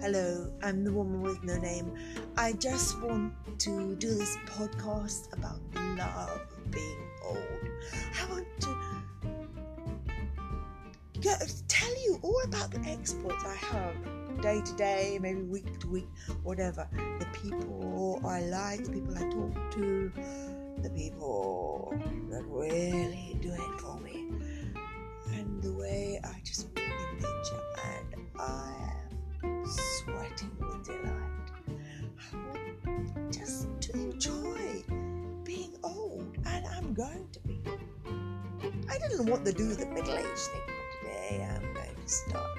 Hello, I'm the woman with no name. I just want to do this podcast about the love of being old. I want to tell you all about the exploits I have day to day, maybe week to week, whatever. The people I like, the people I talk to, the people that really do it for me, just to enjoy being old, and I'm going to be. I didn't want to do the middle age thing, but today I'm going to start